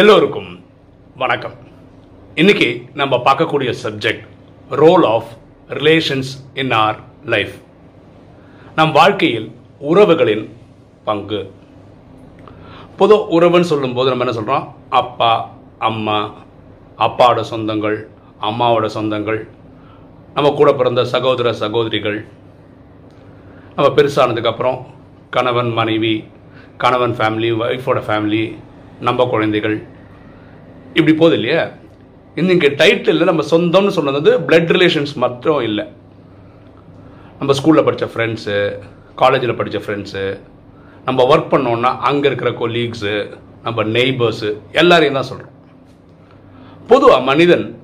எல்லோருக்கும் வணக்கம். இன்னைக்கு நம்ம பார்க்கக்கூடிய subject role of relations in our life நம் வாழ்க்கையில் உறவுகளின் பங்கு. பொது உறவுன்னு சொல்லும்போது நம்ம என்ன சொல்கிறோம் அப்பா அம்மா அப்பாவோட சொந்தங்கள் அம்மாவோட சொந்தங்கள் நம்ம கூட பிறந்த சகோதர சகோதரிகள் நம்ம பெருசானதுக்கப்புறம் கணவன் மனைவி கணவன் ஃபேமிலி ஒய்ஃபோட ஃபேமிலி நம்ம குழந்தைகள். இப்படி போகுது இல்லையா? இன்னைக்கு டைட்டில் நம்ம சொந்தம்னு சொன்னது பிளட் ரிலேஷன்ஸ் மட்டும் இல்லை. நம்ம ஸ்கூலில் படித்த ஃப்ரெண்ட்ஸு காலேஜில் படித்த ஃப்ரெண்ட்ஸு நம்ம ஒர்க் பண்ணோன்னா அங்கே இருக்கிற கொலீக்ஸு நம்ம நெய்பர்ஸு எல்லாரையும் தான் சொல்கிறோம் பொதுவாக மனிதன்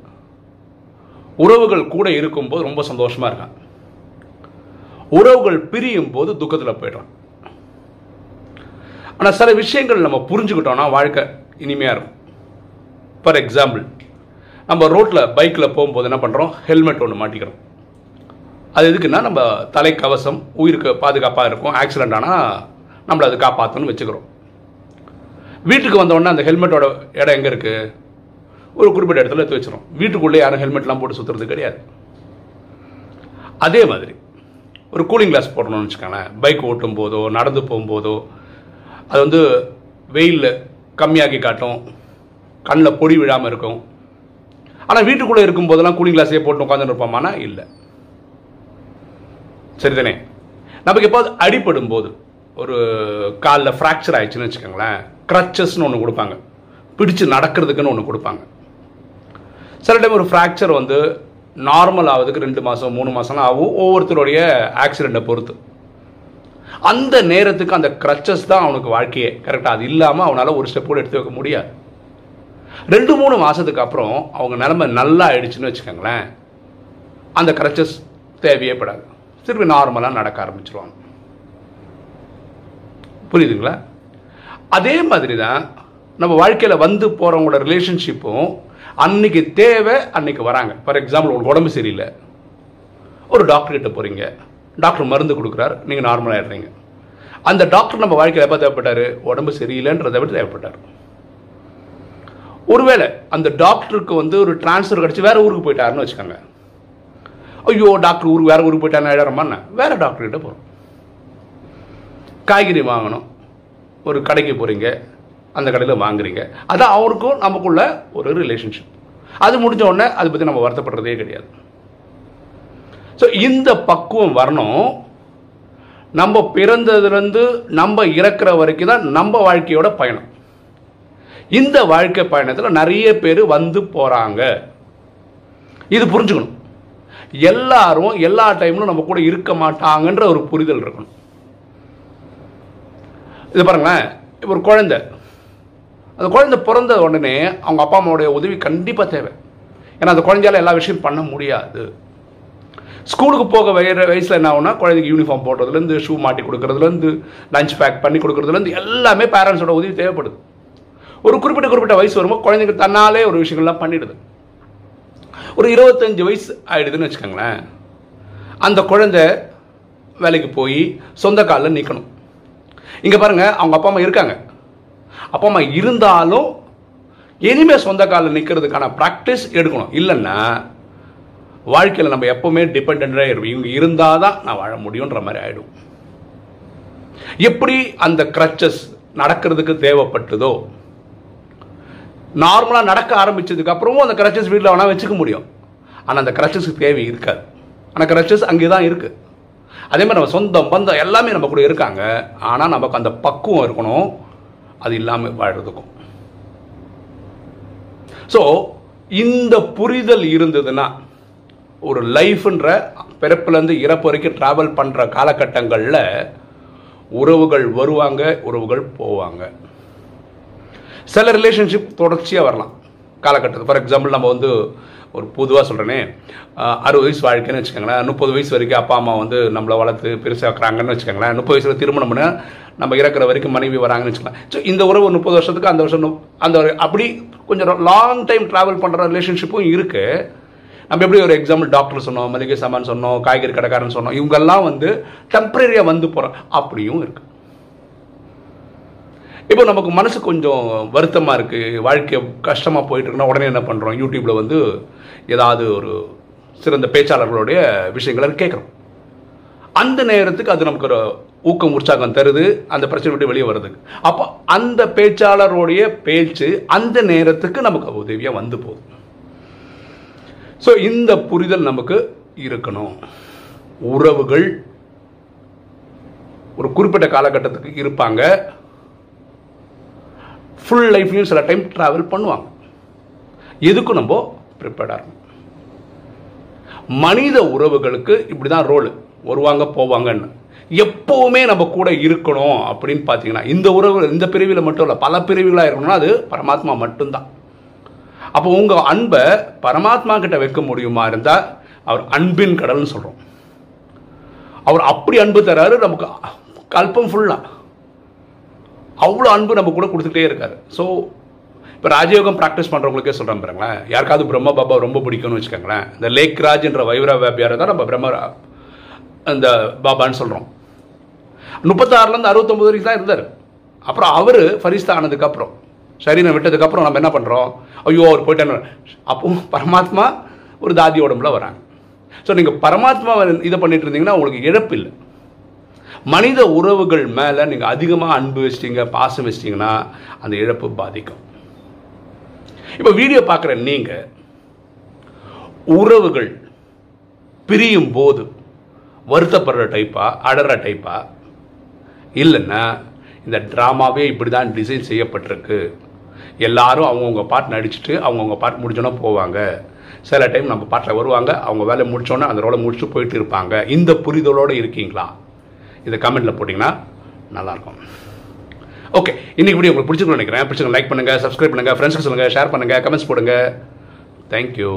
உறவுகள் கூட இருக்கும்போது ரொம்ப சந்தோஷமாக இருக்கான். உறவுகள் பிரியும் போது துக்கத்தில் போயிடுறான். ஆனால் சில விஷயங்கள் நம்ம புரிஞ்சுக்கிட்டோம்னா வாழ்க்கை இனிமையாக இருக்கும். ஃபார் எக்ஸாம்பிள் நம்ம ரோட்டில் பைக்கில் போகும்போது என்ன பண்ணுறோம் ஹெல்மெட் ஒன்று மாட்டிக்கிறோம். அது எதுக்குன்னா நம்ம தலைக்கவசம் உயிருக்கு பாதுகாப்பாக இருக்கும். ஆக்சிடெண்ட் ஆனால் நம்மளை அது காப்பாற்றணும்னு வச்சுக்கிறோம். வீட்டுக்கு வந்தோடனே அந்த ஹெல்மெட்டோட இடம் எங்கே இருக்குது ஒரு குறிப்பிட்ட இடத்துல எடுத்து வச்சிடும் வீட்டுக்குள்ளே யாரும் ஹெல்மெட்லாம் போட்டு சுற்றுறது கிடையாது. அதே மாதிரி ஒரு கூலிங் கிளாஸ் போடணும்னு வச்சுக்கோங்களேன். பைக் ஓட்டும் போதோ நடந்து போகும்போதோ அது வந்து வெயிலில் கம்மியாக்கி காட்டும். கண்ணில் பொடி விழாமல் இருக்கும். ஆனால் வீட்டுக்குள்ளே இருக்கும்போதெல்லாம் கூலிங் கிளாஸே போட்டு உட்காந்துட்டு இருப்போமானா இல்லை. சரிதானே? நமக்கு எப்போது அடிபடும் போது ஒரு காலில் ஃப்ராக்சர் ஆயிடுச்சுன்னு வச்சுக்கோங்களேன் க்ரச்சஸ்னு ஒன்று கொடுப்பாங்க. பிடிச்சு நடக்கிறதுக்குன்னு ஒன்று கொடுப்பாங்க. சில டைம் ஒரு ஃப்ராக்சர் வந்து நார்மல் ஆகுதுக்கு ரெண்டு மாதம் மூணு மாதம்லாம் ஆகும். ஒவ்வொருத்தருடைய ஆக்சிடெண்ட்டை பொறுத்து. அந்த நேரத்துக்கு அந்த க்ரச்சஸ் தான் அவனுக்கு வாழ்க்கையே. கரெக்டாக அது இல்லாமல் அவனால் ஒரு ஸ்டெப் கூட எடுத்து வைக்க முடியாது. ரெண்டு மூணு மாதத்துக்கு அப்புறம் அவங்க நிலமை நல்லா ஆயிடுச்சுன்னு வச்சுக்கோங்களேன். அந்த க்ரச்சஸ் தேவையே படாது. திருப்பி நார்மலாக நடக்க ஆரம்பிச்சிருவாங்க. புரியுதுங்களா? அதே மாதிரி தான் நம்ம வாழ்க்கையில் வந்து போகிறவங்களோட ரிலேஷன்ஷிப்பும் அன்னைக்கு தேவை அன்னைக்கு வராங்க. ஃபார் எக்ஸாம்பிள் உங்களுக்கு உடம்பு சரியில்லை. ஒரு டாக்டர்கிட்ட போகிறீங்க டாக்டர் மருந்து கொடுக்குறாரு. நீங்கள் நார்மலாகிடுறீங்க அந்த டாக்டர் நம்ம வாழ்க்கையில் எப்போ தேவைப்பட்டார்? உடம்பு சரியில்லைன்றதை விட தேவைப்பட்டார். ஒருவேளை அந்த டாக்டருக்கு வந்து ஒரு டிரான்ஸ்ஃபர் கிடச்சி வேற ஊருக்கு போயிட்டாருன்னு வச்சுக்கோங்க. ஐயோ டாக்டர் ஊருக்கு வேற ஊருக்கு போயிட்டாருன்னு ஆயிடுறோமா வேற டாக்டர்கிட்ட போகிறோம் காய்கறி வாங்கணும். ஒரு கடைக்கு போகிறீங்க அந்த கடையில் வாங்குறீங்க. அதான் அவருக்கும் நமக்குள்ள ஒரு ரிலேஷன்ஷிப் அது முடிஞ்ச உடனே அதை பற்றி நம்ம வருத்தப்படுறதே கிடையாது. ஸோ இந்த பக்குவம் வரணும். நம்ம பிறந்ததுலேருந்து நம்ம இறக்குற வரைக்கும் தான் நம்ம வாழ்க்கையோட பயணம். இந்த வாழ்க்கை பயணத்தில் நிறைய பேர் வந்து போகிறாங்க இது புரிஞ்சுக்கணும். எல்லாரும் எல்லா டைம்லும் நம்ம கூட இருக்க மாட்டாங்கன்ற ஒரு புரிதல் இருக்கணும். இது பாருங்களேன் இப்போ ஒரு குழந்தை. அந்த குழந்தை பிறந்த உடனே அவங்க அப்பா அம்மாவுடைய உதவி கண்டிப்பாக தேவை. ஏன்னா அந்த குழந்தையால எல்லா விஷயம் பண்ண முடியாது. ஸ்கூலுக்கு போக வயிற வயசில் என்ன ஆகுனா குழந்தைக்கு யூனிஃபார்ம் போடுறதுலேருந்து ஷூ மாட்டி கொடுக்குறதுலேருந்து லஞ்ச் பேக் பண்ணி கொடுக்குறதுலேருந்து எல்லாமே பேரண்ட்ஸோட உதவி தேவைப்படுது. ஒரு குறிப்பிட்ட குறிப்பிட்ட வயசு வரும்போது குழந்தைங்க தன்னாலே ஒரு விஷயங்கள்லாம் பண்ணிடுது. ஒரு இருபத்தஞ்சு வயசு ஆயிடுதுன்னு வச்சுக்கோங்களேன். அந்த குழந்தை வேலைக்கு போய் சொந்த காலில் நிற்கணும் இங்கே பாருங்க அவங்க அப்பா அம்மா இருக்காங்க. அப்பா அம்மா இருந்தாலும் இனிமேல் சொந்த காலில் நிற்கிறதுக்கான ப்ராக்டிஸ் எடுக்கணும். இல்லைன்னா வாழ்க்கையில் நம்ம எப்பவுமே டிபெண்ட்டாக இருப்போம். இவங்க இருந்தால் தான் நான் வாழ முடியுன்ற மாதிரி ஆகிடும் எப்படி அந்த க்ரச்சஸ் நடக்கிறதுக்கு தேவைப்பட்டதோ நார்மலாக நடக்க ஆரம்பித்ததுக்கு அப்புறமும் அந்த கிரச்சஸ் வீட்டில் வேணால் வச்சுக்க முடியும். ஆனால் அந்த கிரச்சஸ்க்கு தேவை இருக்காது. ஆனால் கிரச்சஸ் அங்கே தான் இருக்குது அதே மாதிரி நம்ம சொந்தம் பந்தம் எல்லாமே நம்ம கூட இருக்காங்க. ஆனால் நமக்கு அந்த பக்குவம் இருக்கணும். அது இல்லாமல் வாழ்கிறதுக்கும் ஸோ இந்த புரிதல் இருந்ததுன்னா ஒரு லைஃப்ன்ற பிறப்புலேருந்து இறப்பு வரைக்கும் ட்ராவல் பண்ணுற காலகட்டங்களில் உறவுகள் வருவாங்க உறவுகள் போவாங்க. சில ரிலேஷன்ஷிப் தொடர்ச்சியாக வரலாம். காலகட்டத்தில் ஃபார் எக்ஸாம்பிள் நம்ம வந்து ஒரு பொதுவாக சொல்கிறேனே அறுபது வயசு வாழ்க்கைன்னு வச்சுக்கோங்களேன் முப்பது வயசு வரைக்கும் அப்பா அம்மா வந்து நம்மளை வளர்த்து பெருசாக்குறாங்கன்னு வச்சுக்கோங்களேன் முப்பது வயசில் திருமணம் பண்ண நம்ம இறக்குற வரைக்கும் மனைவி வராங்கன்னு வச்சுக்கலாம். ஸோ இந்த உறவு முப்பது வருஷத்துக்கு அந்த வருஷம் அந்த அப்படி கொஞ்சம் லாங் டைம் ட்ராவல் பண்ணுற ரிலேஷன்ஷிப்பும் இருக்குது நம்ம எப்படி ஒரு எக்ஸாம்பிள் டாக்டர் சொன்னோம் மளிகை சாமான் சொன்னோம் காய்கறி கடைக்காரன் சொன்னோம் இவங்கெல்லாம் வந்து டெம்பரரியாக வந்து போகிறோம் அப்படியும் இருக்கு. இப்போ நமக்கு மனசு கொஞ்சம் வருத்தமாக இருக்குது வாழ்க்கை கஷ்டமாக போயிட்டுருக்குன்னா உடனே என்ன பண்ணுறோம் யூடியூப்பில் வந்து ஏதாவது ஒரு சிறந்த பேச்சாளர்களுடைய விஷயங்களை கேட்குறோம். அந்த நேரத்துக்கு அது நமக்கு ஒரு ஊக்கம் உற்சாகம் தருது அந்த பிரச்சனை விட்டு வெளியே வருது அப்போ அந்த பேச்சாளருடைய பேச்சு அந்த நேரத்துக்கு நமக்கு உதவியாக வந்து போகுது. ஸோ இந்த புரிதல் நமக்கு இருக்கணும். உறவுகள் ஒரு குறிப்பிட்ட காலகட்டத்துக்கு இருப்பாங்க. ஃபுல் லைஃப்லையும் சில டைம் ட்ராவல் பண்ணுவாங்க. எதுக்கும் நம்ம ப்ரிப்பேர்டாக இருக்கணும்? மனித உறவுகளுக்கு இப்படி தான் ரோல் வருவாங்க போவாங்கன்னு. எப்போவுமே நம்ம கூட இருக்கணும் அப்படின்னு பார்த்தீங்கன்னா இந்த உறவு இந்த பிரிவில் மட்டும் இல்லை பல பிரிவுகளாக இருக்கணும்னா அது பரமாத்மா மட்டும்தான். அப்போ உங்கள் அன்பை பரமாத்மா கிட்ட வைக்க முடியுமா இருந்தால் அவர் அன்பின் கடல்னு சொல்கிறோம் அவர் அப்படி அன்பு தராரு நமக்கு கல்பம் ஃபுல்லாக அவ்வளோ அன்பு நம்ம கூட கொடுத்துட்டே இருக்காரு. ஸோ இப்போ ராஜயோகம் ப்ராக்டிஸ் பண்ணுறவங்களுக்கே சொல்கிறேன் பாருங்களேன். யாருக்காவது பிரம்ம பாபா ரொம்ப பிடிக்கும்னு வச்சுக்கோங்களேன். இந்த லேக் ராஜ் என்ற வைவர தான் நம்ம பிரம்ம அந்த பாபான்னு சொல்கிறோம் முப்பத்தாறுலேருந்து அறுபத்தொம்பது வரைக்கும் தான் இருந்தார். அப்புறம் அவர் ஃபரிஸ்தா ஆனதுக்கப்புறம் சரீரம் விட்டதுக்கப்புறம் நம்ம என்ன பண்ணுறோம் ஐயோ அவர் போயிட்டான்னு அப்போவும் பரமாத்மா ஒரு தாதி உடம்புல வராங்க. ஸோ நீங்கள் பரமாத்மா இதை பண்ணிட்டு இருந்தீங்கன்னா உங்களுக்கு இழப்பு இல்லை. மனித உறவுகள் மேலே நீங்கள் அதிகமாக அன்பு வச்சிட்டீங்க பாசம் வச்சிட்டிங்கன்னா அந்த இழப்பு பாதிக்கும். இப்போ வீடியோ பார்க்குற நீங்கள் உறவுகள் பிரியும் போது வருத்தப்படுற டைப்பா அடற டைப்பா இல்லைன்னா இந்த ட்ராமாவே இப்படி தான் டிசைன் செய்யப்பட்டிருக்கு. எல்லாரும் அவங்கவுங்க பாட்டு நடிச்சுட்டு அவங்கவுங்க பாட்டு முடிஞ்சோன்னா போவாங்க. சில டைம் நம்ம பாட்டில் வருவாங்க அவங்க வேலை முடிச்சோன்னே அந்த ரோலை முடிச்சுட்டு போயிட்டு இருப்பாங்க. இந்த புரிதலோடு இருக்கீங்களா? இதை கமெண்ட்டில் போட்டிங்கன்னா நல்லாயிருக்கும். ஓகே இன்றைக்கி வீடியோ உங்களுக்கு பிடிச்சிருக்கணும்னு நினைக்கிறேன். பிடிச்சிருங்க லைக் பண்ணுங்கள் சப்ஸ்கிரைப் பண்ணுங்கள் ஃப்ரெண்ட்ஸ்க்கு சொல்லுங்கள் ஷேர் பண்ணுங்கள் கமெண்ட்ஸ் போடுங்க. தேங்க்யூ